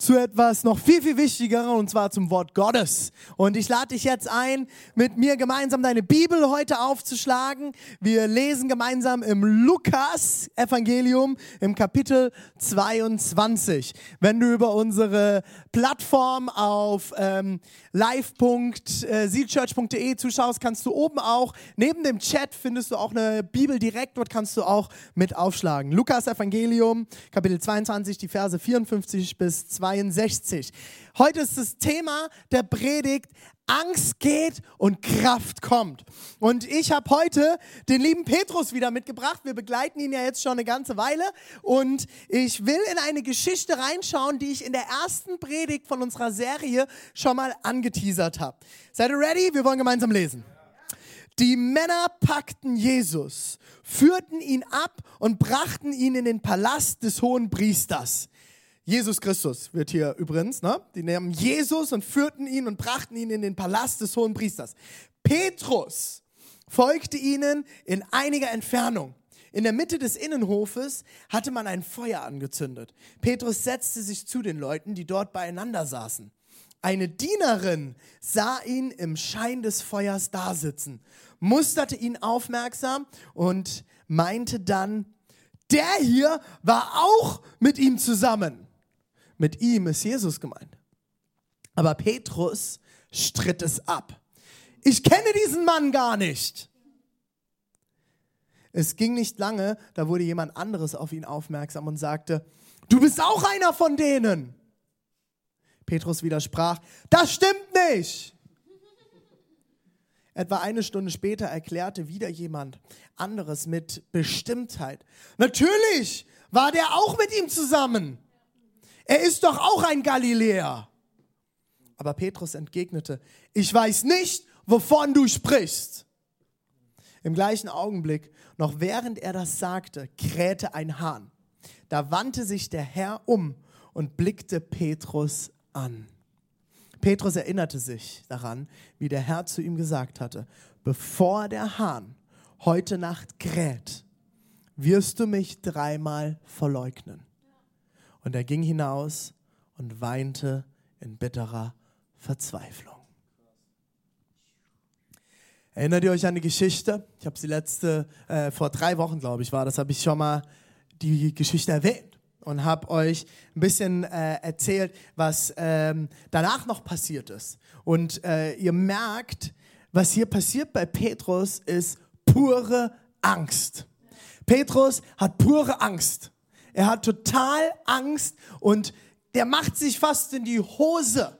zu etwas noch viel, viel wichtigerem und zwar zum Wort Gottes. Und ich lade dich jetzt ein, mit mir gemeinsam deine Bibel heute aufzuschlagen. Wir lesen gemeinsam im Lukas-Evangelium im Kapitel 22. Wenn du über unsere Plattform auf ähm, live.seedchurch.de zuschaust, kannst du oben auch, neben dem Chat findest du auch eine Bibel direkt, dort kannst du auch mit aufschlagen. Lukas-Evangelium, Kapitel 22, die Verse 54 bis 2. 62. Heute ist das Thema der Predigt Angst geht und Kraft kommt. Und ich habe heute den lieben Petrus wieder mitgebracht. Wir begleiten ihn ja jetzt schon eine ganze Weile. Und ich will in eine Geschichte reinschauen, die ich in der ersten Predigt von unserer Serie schon mal angeteasert habe. Seid ihr ready? Wir wollen gemeinsam lesen. Die Männer packten Jesus, führten ihn ab und brachten ihn in den Palast des hohen Priesters. Jesus Christus wird hier übrigens, ne? Die nahmen Jesus und führten ihn und brachten ihn in den Palast des hohen Priesters. Petrus folgte ihnen in einiger Entfernung. In der Mitte des Innenhofes hatte man ein Feuer angezündet. Petrus setzte sich zu den Leuten, die dort beieinander saßen. Eine Dienerin sah ihn im Schein des Feuers dasitzen, musterte ihn aufmerksam und meinte dann, der hier war auch mit ihm zusammen. Mit ihm ist Jesus gemeint. Aber Petrus stritt es ab. Ich kenne diesen Mann gar nicht. Es ging nicht lange, da wurde jemand anderes auf ihn aufmerksam und sagte, du bist auch einer von denen. Petrus widersprach, das stimmt nicht. Etwa eine Stunde später erklärte wieder jemand anderes mit Bestimmtheit. Natürlich war der auch mit ihm zusammen. Er ist doch auch ein Galiläer. Aber Petrus entgegnete, ich weiß nicht, wovon du sprichst. Im gleichen Augenblick, noch während er das sagte, krähte ein Hahn. Da wandte sich der Herr um und blickte Petrus an. Petrus erinnerte sich daran, wie der Herr zu ihm gesagt hatte, bevor der Hahn heute Nacht kräht, wirst du mich dreimal verleugnen. Und er ging hinaus und weinte in bitterer Verzweiflung. Erinnert ihr euch an die Geschichte? Ich habe sie letzte, äh, vor drei Wochen, glaube ich, war das, habe ich schon mal die Geschichte erwähnt und habe euch ein bisschen äh, erzählt, was ähm, danach noch passiert ist. Und äh, ihr merkt, was hier passiert bei Petrus ist pure Angst. Petrus hat pure Angst. Er hat total Angst und der macht sich fast in die Hose.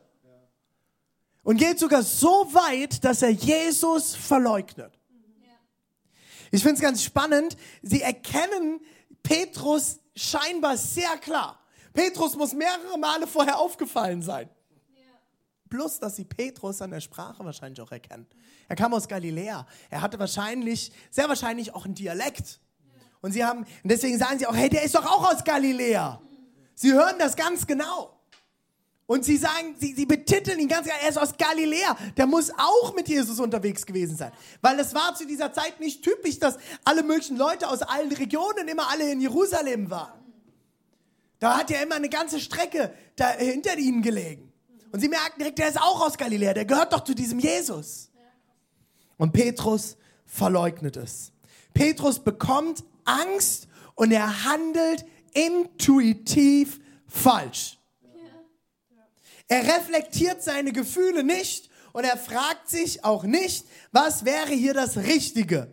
Und geht sogar so weit, dass er Jesus verleugnet. Ich finde es ganz spannend. Sie erkennen Petrus scheinbar sehr klar. Petrus muss mehrere Male vorher aufgefallen sein. Plus, dass sie Petrus an der Sprache wahrscheinlich auch erkennen. Er kam aus Galiläa. Er hatte wahrscheinlich, sehr wahrscheinlich auch einen Dialekt. Und sie haben, und deswegen sagen sie auch, hey, der ist doch auch aus Galiläa. Sie hören das ganz genau. Und sie sagen, sie, sie betiteln ihn ganz klar, er ist aus Galiläa. Der muss auch mit Jesus unterwegs gewesen sein. Weil es war zu dieser Zeit nicht typisch, dass alle möglichen Leute aus allen Regionen immer alle in Jerusalem waren. Da hat ja immer eine ganze Strecke da hinter ihnen gelegen. Und sie merken direkt, der ist auch aus Galiläa, der gehört doch zu diesem Jesus. Und Petrus verleugnet es. Petrus bekommt Angst und er handelt intuitiv falsch. Er reflektiert seine Gefühle nicht und er fragt sich auch nicht, was wäre hier das Richtige.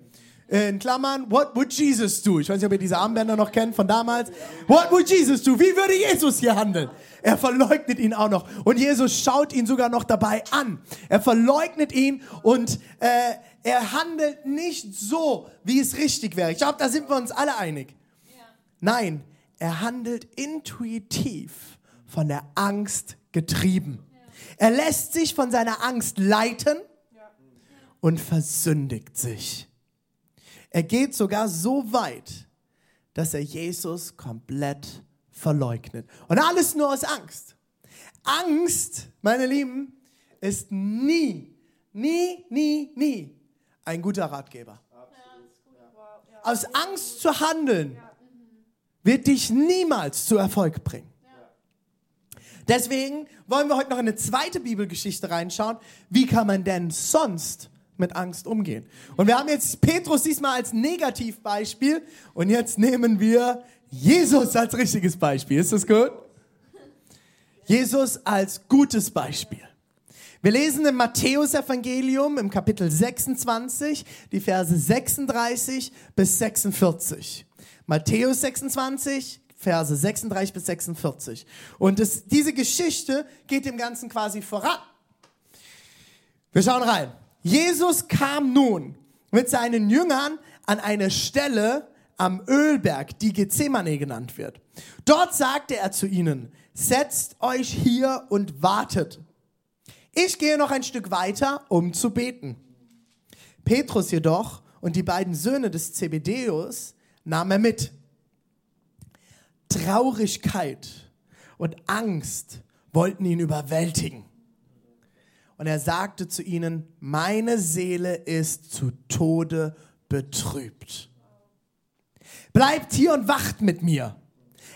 In Klammern, what would Jesus do? Ich weiß nicht, ob ihr diese Armbänder noch kennt von damals. What would Jesus do? Wie würde Jesus hier handeln? Er verleugnet ihn auch noch. Und Jesus schaut ihn sogar noch dabei an. Er verleugnet ihn und äh, er handelt nicht so, wie es richtig wäre. Ich glaube, da sind wir uns alle einig. Ja. Nein, er handelt intuitiv von der Angst getrieben. Ja. Er lässt sich von seiner Angst leiten und versündigt sich. Er geht sogar so weit, dass er Jesus komplett verleugnet. Und alles nur aus Angst. Angst, meine Lieben, ist nie, nie, nie, nie ein guter Ratgeber. Aus Angst zu handeln wird dich niemals zu Erfolg bringen. Deswegen wollen wir heute noch in eine zweite Bibelgeschichte reinschauen. Wie kann man denn sonst mit Angst umgehen? Und wir haben jetzt Petrus diesmal als Negativbeispiel und jetzt nehmen wir Jesus als richtiges Beispiel. Ist das gut? Jesus als gutes Beispiel. Wir lesen im Matthäusevangelium im Kapitel 26 die Verse 36 bis 46. Matthäus 26, Verse 36 bis 46. Und das, diese Geschichte geht dem Ganzen quasi voran. Wir schauen rein. Jesus kam nun mit seinen Jüngern an eine Stelle am Ölberg, die Gethsemane genannt wird. Dort sagte er zu ihnen, setzt euch hier und wartet. Ich gehe noch ein Stück weiter, um zu beten. Petrus jedoch und die beiden Söhne des Zebedeus nahm er mit. Traurigkeit und Angst wollten ihn überwältigen. Und er sagte zu ihnen, meine Seele ist zu Tode betrübt. Bleibt hier und wacht mit mir.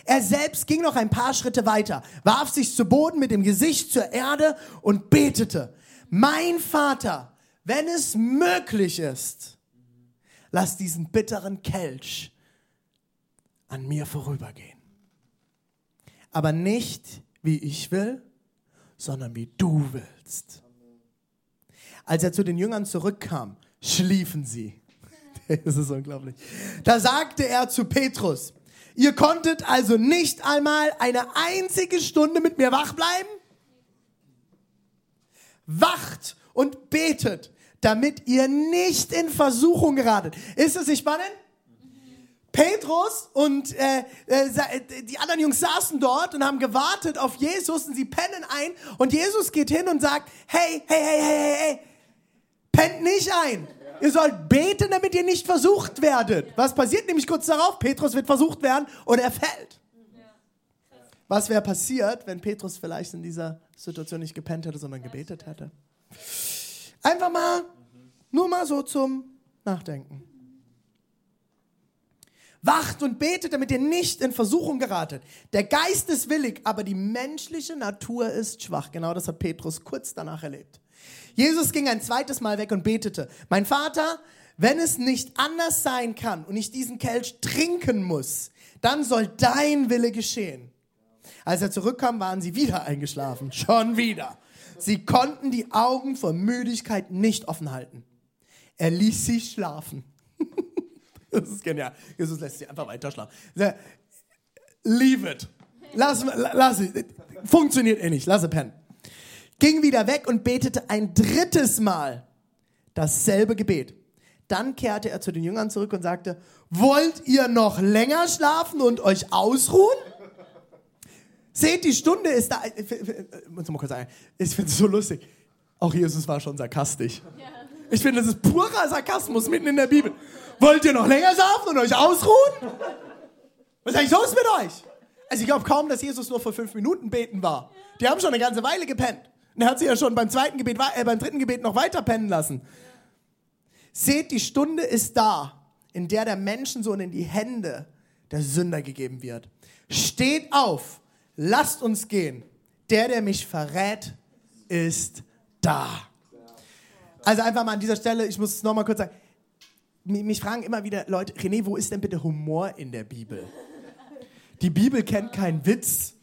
Er selbst ging noch ein paar Schritte weiter, warf sich zu Boden mit dem Gesicht zur Erde und betete, mein Vater, wenn es möglich ist, lass diesen bitteren Kelch an mir vorübergehen. Aber nicht wie ich will, sondern wie du willst. Als er zu den Jüngern zurückkam, schliefen sie. Das ist unglaublich. Da sagte er zu Petrus, ihr konntet also nicht einmal eine einzige Stunde mit mir wach bleiben? Wacht und betet, damit ihr nicht in Versuchung geratet. Ist es nicht spannend? Petrus und äh, äh, die anderen Jungs saßen dort und haben gewartet auf Jesus und sie pennen ein und Jesus geht hin und sagt, hey, hey, hey, hey, hey, hey, pennt nicht ein. Ihr sollt beten, damit ihr nicht versucht werdet. Was passiert nämlich kurz darauf? Petrus wird versucht werden und er fällt. Was wäre passiert, wenn Petrus vielleicht in dieser Situation nicht gepennt hätte, sondern gebetet hätte? Einfach mal, nur mal so zum Nachdenken. Wacht und betet, damit ihr nicht in Versuchung geratet. Der Geist ist willig, aber die menschliche Natur ist schwach. Genau das hat Petrus kurz danach erlebt. Jesus ging ein zweites Mal weg und betete. Mein Vater, wenn es nicht anders sein kann und ich diesen Kelch trinken muss, dann soll dein Wille geschehen. Als er zurückkam, waren sie wieder eingeschlafen. Schon wieder. Sie konnten die Augen vor Müdigkeit nicht offen halten. Er ließ sie schlafen. Das ist genial. Jesus lässt sie einfach weiter schlafen. Leave it. Lass, lass. Funktioniert eh nicht. Lass es pennen. Ging wieder weg und betete ein drittes Mal dasselbe Gebet. Dann kehrte er zu den Jüngern zurück und sagte, wollt ihr noch länger schlafen und euch ausruhen? Seht, die Stunde ist da. Ich finde es so lustig. Auch Jesus war schon sarkastisch. Ich finde, das ist purer Sarkasmus mitten in der Bibel. Wollt ihr noch länger saufen und euch ausruhen? Was ist eigentlich los mit euch? Also ich glaube kaum, dass Jesus nur vor fünf Minuten beten war. Die haben schon eine ganze Weile gepennt. Und er hat sie ja schon beim zweiten Gebet, äh, beim dritten Gebet noch weiter pennen lassen. Seht, die Stunde ist da, in der der Menschensohn in die Hände der Sünder gegeben wird. Steht auf, lasst uns gehen. Der, der mich verrät, ist da. Also einfach mal an dieser Stelle, ich muss es nochmal kurz sagen, mich fragen immer wieder Leute, René, wo ist denn bitte Humor in der Bibel? Die Bibel kennt keinen Witz.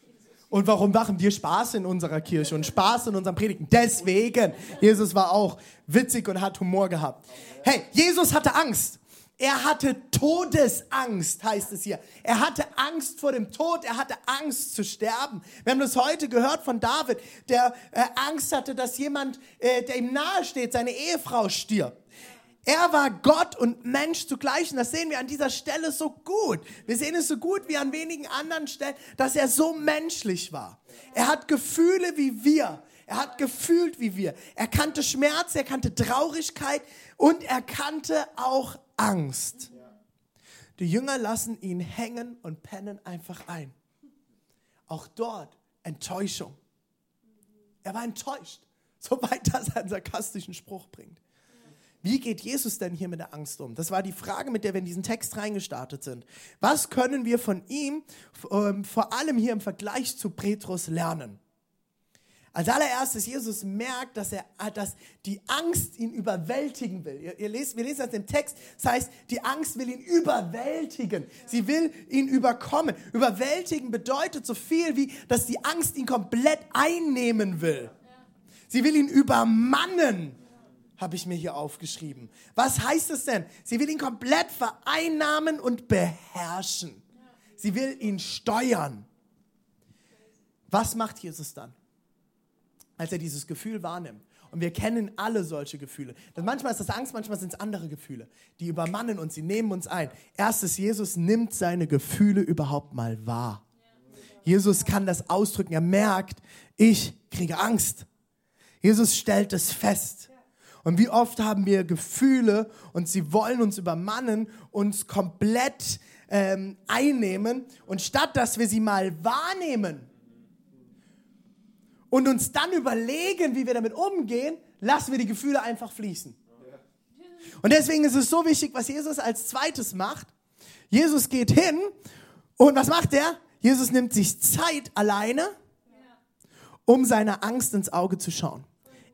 Und warum machen wir Spaß in unserer Kirche und Spaß in unseren Predigten? Deswegen. Jesus war auch witzig und hat Humor gehabt. Hey, Jesus hatte Angst. Er hatte Todesangst, heißt es hier. Er hatte Angst vor dem Tod, er hatte Angst zu sterben. Wir haben das heute gehört von David, der äh, Angst hatte, dass jemand, äh, der ihm nahe steht, seine Ehefrau stirbt. Er war Gott und Mensch zugleich. Und das sehen wir an dieser Stelle so gut. Wir sehen es so gut wie an wenigen anderen Stellen, dass er so menschlich war. Er hat Gefühle wie wir. Er hat gefühlt wie wir. Er kannte Schmerz, er kannte Traurigkeit und er kannte auch Angst. Die Jünger lassen ihn hängen und pennen einfach ein. Auch dort Enttäuschung. Er war enttäuscht, soweit dass er einen sarkastischen Spruch bringt. Wie geht Jesus denn hier mit der Angst um? Das war die Frage, mit der wir in diesen Text reingestartet sind. Was können wir von ihm, ähm, vor allem hier im Vergleich zu Petrus, lernen? Als allererstes, Jesus merkt, dass, er, dass die Angst ihn überwältigen will. Ihr, ihr lest, wir lesen das im Text. Das heißt, die Angst will ihn überwältigen. Sie will ihn überkommen. Überwältigen bedeutet so viel wie, dass die Angst ihn komplett einnehmen will. Sie will ihn übermannen, habe ich mir hier aufgeschrieben. Was heißt es denn? Sie will ihn komplett vereinnahmen und beherrschen. Sie will ihn steuern. Was macht Jesus dann? als er dieses Gefühl wahrnimmt. Und wir kennen alle solche Gefühle. manchmal ist das Angst, manchmal sind es andere Gefühle. Die übermannen uns, sie nehmen uns ein. Erstes, Jesus nimmt seine Gefühle überhaupt mal wahr. Jesus kann das ausdrücken. Er merkt, ich kriege Angst. Jesus stellt es fest. Und wie oft haben wir Gefühle und sie wollen uns übermannen, uns komplett ähm, einnehmen. Und statt dass wir sie mal wahrnehmen, und uns dann überlegen, wie wir damit umgehen, lassen wir die Gefühle einfach fließen. Und deswegen ist es so wichtig, was Jesus als zweites macht. Jesus geht hin und was macht er? Jesus nimmt sich Zeit alleine, um seiner Angst ins Auge zu schauen.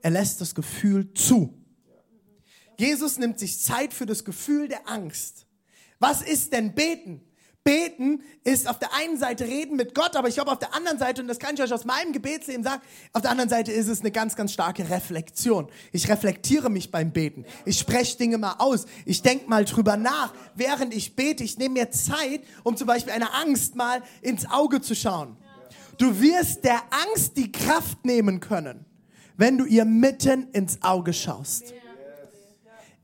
Er lässt das Gefühl zu. Jesus nimmt sich Zeit für das Gefühl der Angst. Was ist denn beten? Beten ist auf der einen Seite reden mit Gott, aber ich glaube auf der anderen Seite, und das kann ich euch aus meinem Gebetsleben sagen, auf der anderen Seite ist es eine ganz, ganz starke Reflexion. Ich reflektiere mich beim Beten. Ich spreche Dinge mal aus. Ich denke mal drüber nach, während ich bete. Ich nehme mir Zeit, um zum Beispiel einer Angst mal ins Auge zu schauen. Du wirst der Angst die Kraft nehmen können, wenn du ihr mitten ins Auge schaust.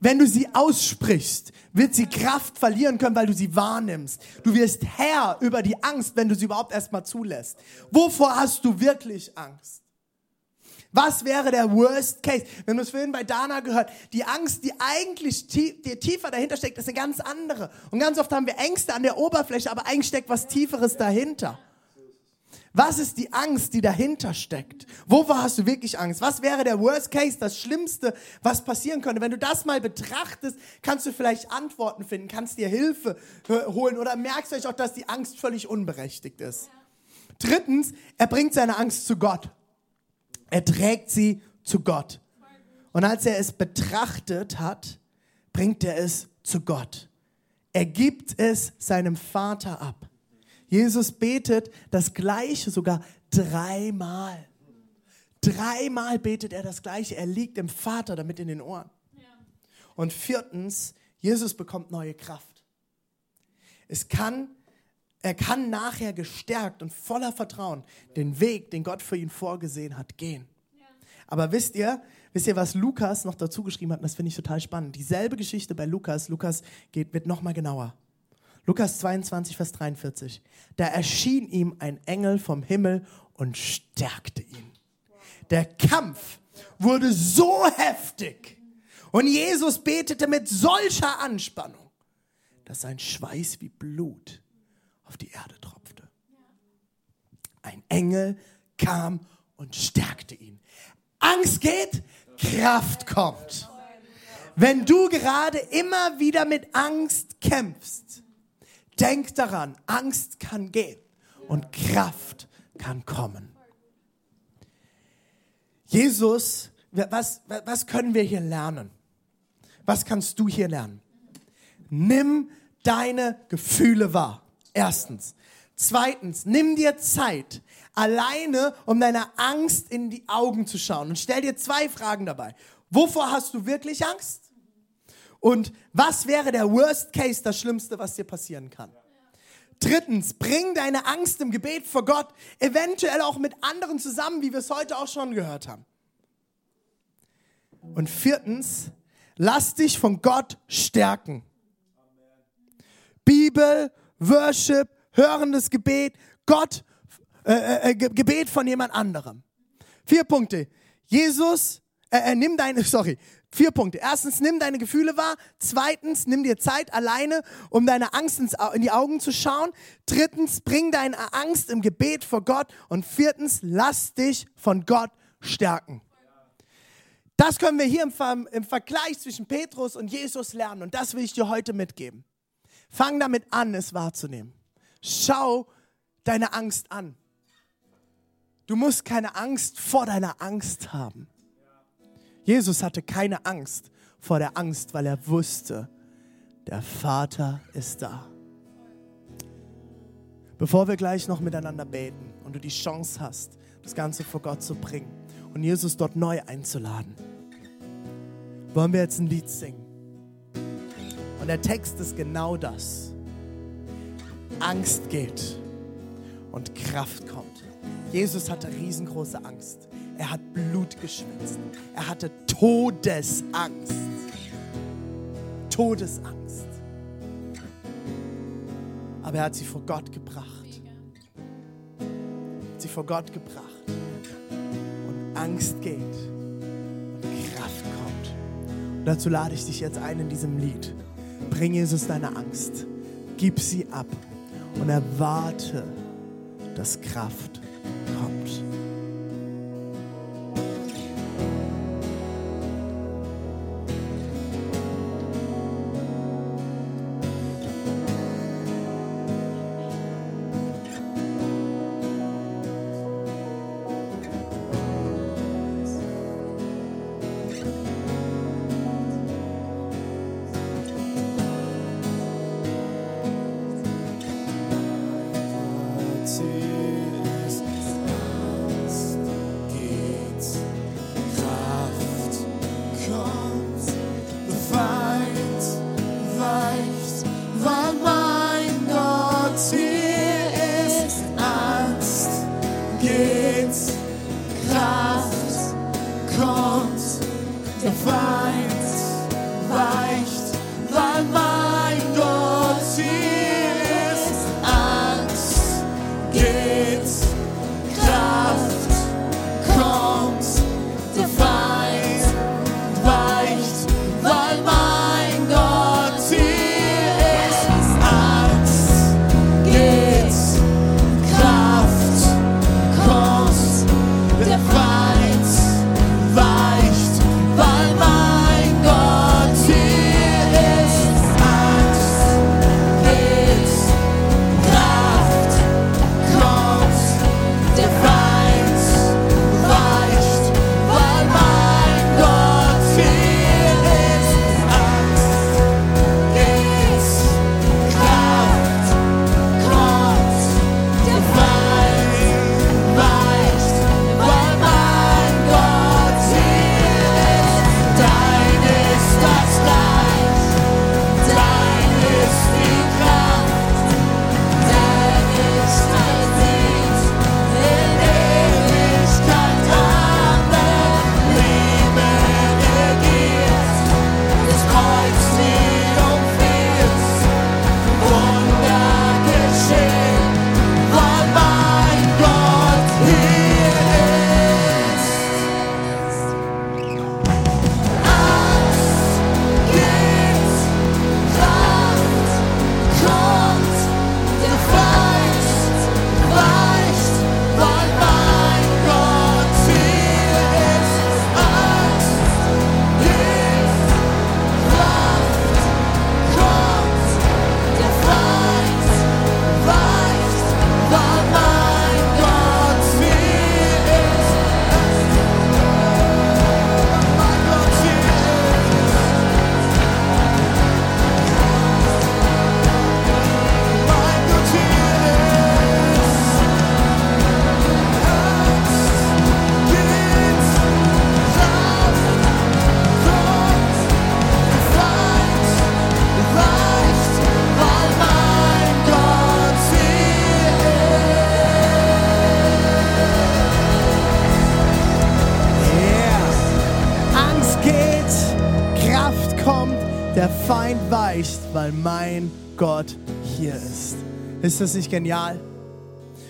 Wenn du sie aussprichst, wird sie Kraft verlieren können, weil du sie wahrnimmst. Du wirst Herr über die Angst, wenn du sie überhaupt erstmal zulässt. Wovor hast du wirklich Angst? Was wäre der Worst Case? Wir haben es vorhin bei Dana gehört. Die Angst, die eigentlich tie die tiefer dahinter steckt, ist eine ganz andere. Und ganz oft haben wir Ängste an der Oberfläche, aber eigentlich steckt was Tieferes dahinter. Was ist die Angst, die dahinter steckt? Wovor hast du wirklich Angst? Was wäre der Worst Case, das Schlimmste, was passieren könnte? Wenn du das mal betrachtest, kannst du vielleicht Antworten finden, kannst dir Hilfe holen oder merkst vielleicht auch, dass die Angst völlig unberechtigt ist. Drittens, er bringt seine Angst zu Gott. Er trägt sie zu Gott. Und als er es betrachtet hat, bringt er es zu Gott. Er gibt es seinem Vater ab. Jesus betet das Gleiche sogar dreimal. Dreimal betet er das Gleiche. Er liegt dem Vater damit in den Ohren. Und viertens, Jesus bekommt neue Kraft. Es kann, er kann nachher gestärkt und voller Vertrauen den Weg, den Gott für ihn vorgesehen hat, gehen. Aber wisst ihr, wisst ihr, was Lukas noch dazu geschrieben hat? das finde ich total spannend. Dieselbe Geschichte bei Lukas. Lukas geht, wird noch mal genauer. Lukas 22, Vers 43. Da erschien ihm ein Engel vom Himmel und stärkte ihn. Der Kampf wurde so heftig und Jesus betete mit solcher Anspannung, dass sein Schweiß wie Blut auf die Erde tropfte. Ein Engel kam und stärkte ihn. Angst geht, Kraft kommt. Wenn du gerade immer wieder mit Angst kämpfst, Denk daran, Angst kann gehen und Kraft kann kommen. Jesus, was, was können wir hier lernen? Was kannst du hier lernen? Nimm deine Gefühle wahr. Erstens. Zweitens, nimm dir Zeit, alleine, um deiner Angst in die Augen zu schauen. Und stell dir zwei Fragen dabei. Wovor hast du wirklich Angst? Und was wäre der Worst Case, das Schlimmste, was dir passieren kann? Drittens, bring deine Angst im Gebet vor Gott, eventuell auch mit anderen zusammen, wie wir es heute auch schon gehört haben. Und viertens, lass dich von Gott stärken. Bibel, Worship, hörendes Gebet, Gott, äh, äh, äh Gebet von jemand anderem. Vier Punkte. Jesus, äh, äh, nimm deine, sorry, vier Punkte. Erstens, nimm deine Gefühle wahr. Zweitens, nimm dir Zeit alleine, um deine Angst in die Augen zu schauen. Drittens, bring deine Angst im Gebet vor Gott. Und viertens, lass dich von Gott stärken. Das können wir hier im, im Vergleich zwischen Petrus und Jesus lernen. Und das will ich dir heute mitgeben. Fang damit an, es wahrzunehmen. Schau deine Angst an. Du musst keine Angst vor deiner Angst haben. Jesus hatte keine Angst vor der Angst, weil er wusste, der Vater ist da. Bevor wir gleich noch miteinander beten und du die Chance hast, das Ganze vor Gott zu bringen und Jesus dort neu einzuladen, wollen wir jetzt ein Lied singen. Und der Text ist genau das. Angst geht und Kraft kommt. Jesus hatte riesengroße Angst. Er hat Blut geschwitzt. Er hatte Todesangst. Todesangst. Aber er hat sie vor Gott gebracht. Hat sie vor Gott gebracht. Und Angst geht und Kraft kommt. Und dazu lade ich dich jetzt ein in diesem Lied. Bring Jesus deine Angst. Gib sie ab und erwarte, dass Kraft ist. Das nicht genial?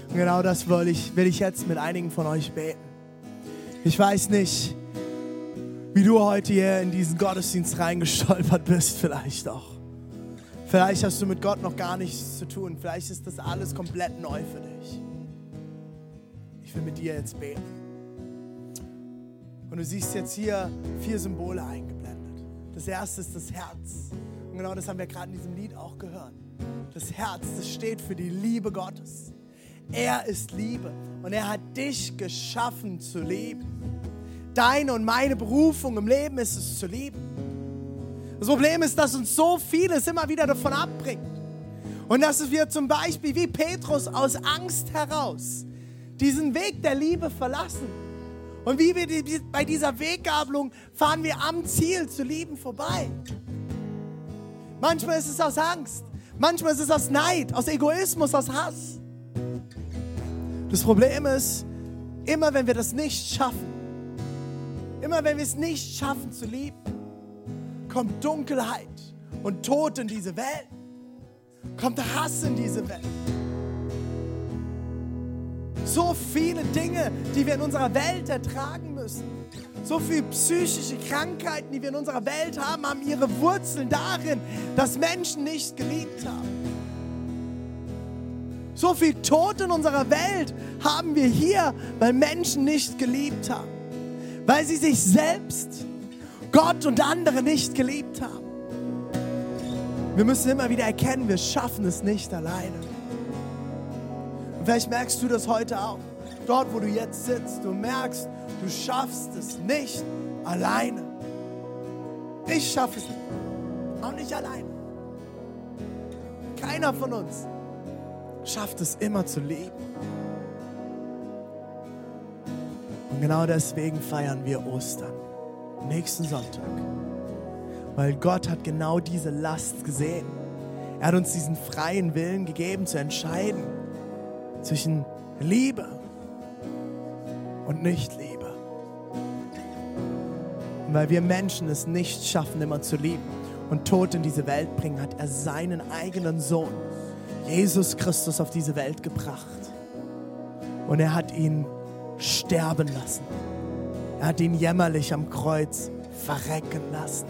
Und genau das will ich, will ich jetzt mit einigen von euch beten. Ich weiß nicht, wie du heute hier in diesen Gottesdienst reingestolpert bist, vielleicht auch. Vielleicht hast du mit Gott noch gar nichts zu tun. Vielleicht ist das alles komplett neu für dich. Ich will mit dir jetzt beten. Und du siehst jetzt hier vier Symbole eingeblendet. Das erste ist das Herz. Und genau das haben wir gerade in diesem Lied auch gehört. Das Herz, das steht für die Liebe Gottes. Er ist Liebe und er hat dich geschaffen zu lieben. Deine und meine Berufung im Leben ist es zu lieben. Das Problem ist, dass uns so vieles immer wieder davon abbringt. Und dass wir zum Beispiel wie Petrus aus Angst heraus diesen Weg der Liebe verlassen. Und wie wir bei dieser Weggabelung fahren wir am Ziel zu lieben vorbei. Manchmal ist es aus Angst, manchmal ist es aus Neid, aus Egoismus, aus Hass. Das Problem ist, immer wenn wir das nicht schaffen, immer wenn wir es nicht schaffen zu lieben, kommt Dunkelheit und Tod in diese Welt, kommt Hass in diese Welt. So viele Dinge, die wir in unserer Welt ertragen müssen. So viele psychische Krankheiten, die wir in unserer Welt haben, haben ihre Wurzeln darin, dass Menschen nicht geliebt haben. So viel Tod in unserer Welt haben wir hier, weil Menschen nicht geliebt haben. Weil sie sich selbst, Gott und andere nicht geliebt haben. Wir müssen immer wieder erkennen, wir schaffen es nicht alleine. Und vielleicht merkst du das heute auch. Dort, wo du jetzt sitzt, du merkst, du schaffst es nicht alleine. Ich schaffe es nicht. Auch nicht alleine. Keiner von uns schafft es immer zu leben. Und genau deswegen feiern wir Ostern, nächsten Sonntag. Weil Gott hat genau diese Last gesehen. Er hat uns diesen freien Willen gegeben zu entscheiden zwischen Liebe und Nicht-Liebe. Und weil wir Menschen es nicht schaffen, immer zu lieben und Tod in diese Welt bringen, hat er seinen eigenen Sohn Jesus Christus auf diese Welt gebracht. Und er hat ihn sterben lassen. Er hat ihn jämmerlich am Kreuz verrecken lassen.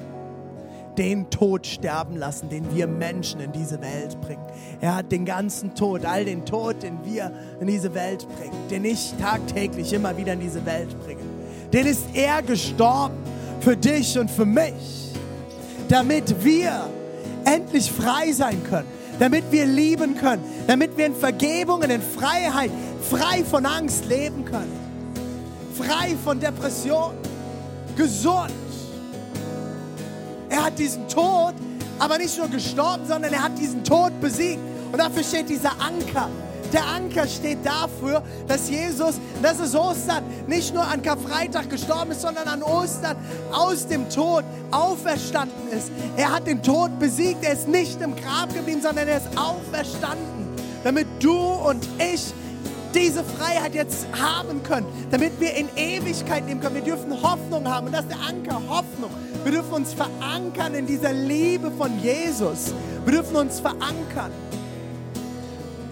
Den Tod sterben lassen, den wir Menschen in diese Welt bringen. Er hat den ganzen Tod, all den Tod, den wir in diese Welt bringen, den ich tagtäglich immer wieder in diese Welt bringe. Den ist er gestorben für dich und für mich, damit wir endlich frei sein können damit wir lieben können, damit wir in Vergebung und in Freiheit, frei von Angst leben können, frei von Depression, gesund. Er hat diesen Tod aber nicht nur gestorben, sondern er hat diesen Tod besiegt. Und dafür steht dieser Anker. Der Anker steht dafür, dass Jesus, das ist Ostern, nicht nur an Karfreitag gestorben ist, sondern an Ostern aus dem Tod auferstanden ist. Er hat den Tod besiegt, er ist nicht im Grab geblieben, sondern er ist auferstanden, damit du und ich diese Freiheit jetzt haben können, damit wir in Ewigkeit leben können. Wir dürfen Hoffnung haben und das ist der Anker, Hoffnung. Wir dürfen uns verankern in dieser Liebe von Jesus. Wir dürfen uns verankern.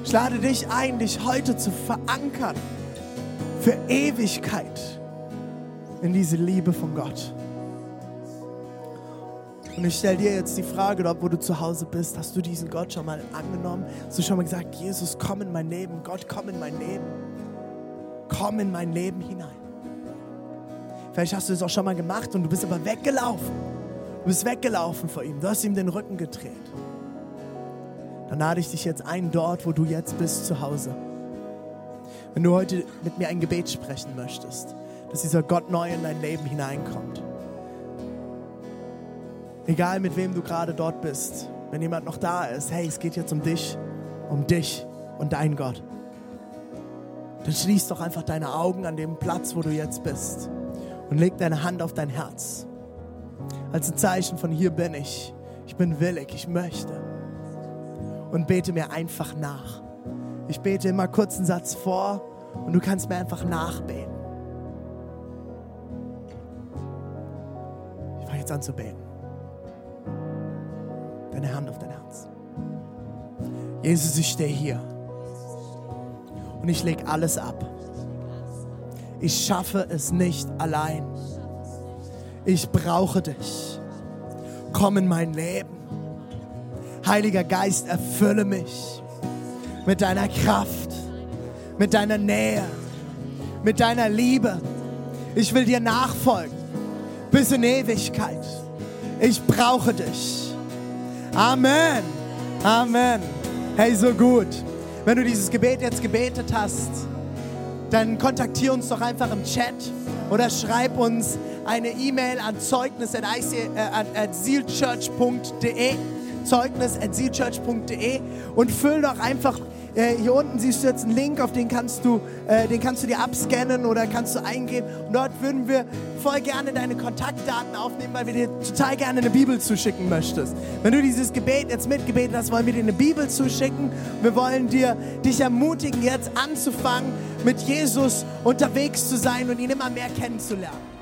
Ich lade dich ein, dich heute zu verankern für Ewigkeit in diese Liebe von Gott. Und ich stelle dir jetzt die Frage, dort wo du zu Hause bist, hast du diesen Gott schon mal angenommen? Hast du schon mal gesagt, Jesus, komm in mein Leben, Gott, komm in mein Leben. Komm in mein Leben hinein. Vielleicht hast du es auch schon mal gemacht und du bist aber weggelaufen. Du bist weggelaufen vor ihm. Du hast ihm den Rücken gedreht dann lade ich dich jetzt ein, dort, wo du jetzt bist, zu Hause. Wenn du heute mit mir ein Gebet sprechen möchtest, dass dieser Gott neu in dein Leben hineinkommt. Egal mit wem du gerade dort bist, wenn jemand noch da ist, hey, es geht jetzt um dich, um dich und dein Gott. Dann schließ doch einfach deine Augen an dem Platz, wo du jetzt bist und leg deine Hand auf dein Herz. Als ein Zeichen von hier bin ich. Ich bin willig, ich möchte und bete mir einfach nach. Ich bete immer kurz einen Satz vor und du kannst mir einfach nachbeten. Ich fange jetzt an zu beten. Deine Hand auf dein Herz. Jesus, ich stehe hier und ich lege alles ab. ich schaffe es nicht allein. Ich brauche dich. Komm in mein Leben. Heiliger Geist, erfülle mich mit deiner Kraft, mit deiner Nähe, mit deiner Liebe. Ich will dir nachfolgen bis in Ewigkeit. Ich brauche dich. Amen. Amen. Hey, so gut. Wenn du dieses Gebet jetzt gebetet hast, dann kontaktiere uns doch einfach im Chat oder schreib uns eine E-Mail an zeugnis.sealchurch.de zeugnis.sealchurch.de und füll doch einfach äh, hier unten siehst du jetzt einen Link, auf den kannst du, äh, den kannst du dir abscannen oder kannst du eingeben. Und dort würden wir voll gerne deine Kontaktdaten aufnehmen, weil wir dir total gerne eine Bibel zuschicken möchtest. Wenn du dieses Gebet jetzt mitgebetet hast, wollen wir dir eine Bibel zuschicken. Wir wollen dir dich ermutigen, jetzt anzufangen, mit Jesus unterwegs zu sein und ihn immer mehr kennenzulernen.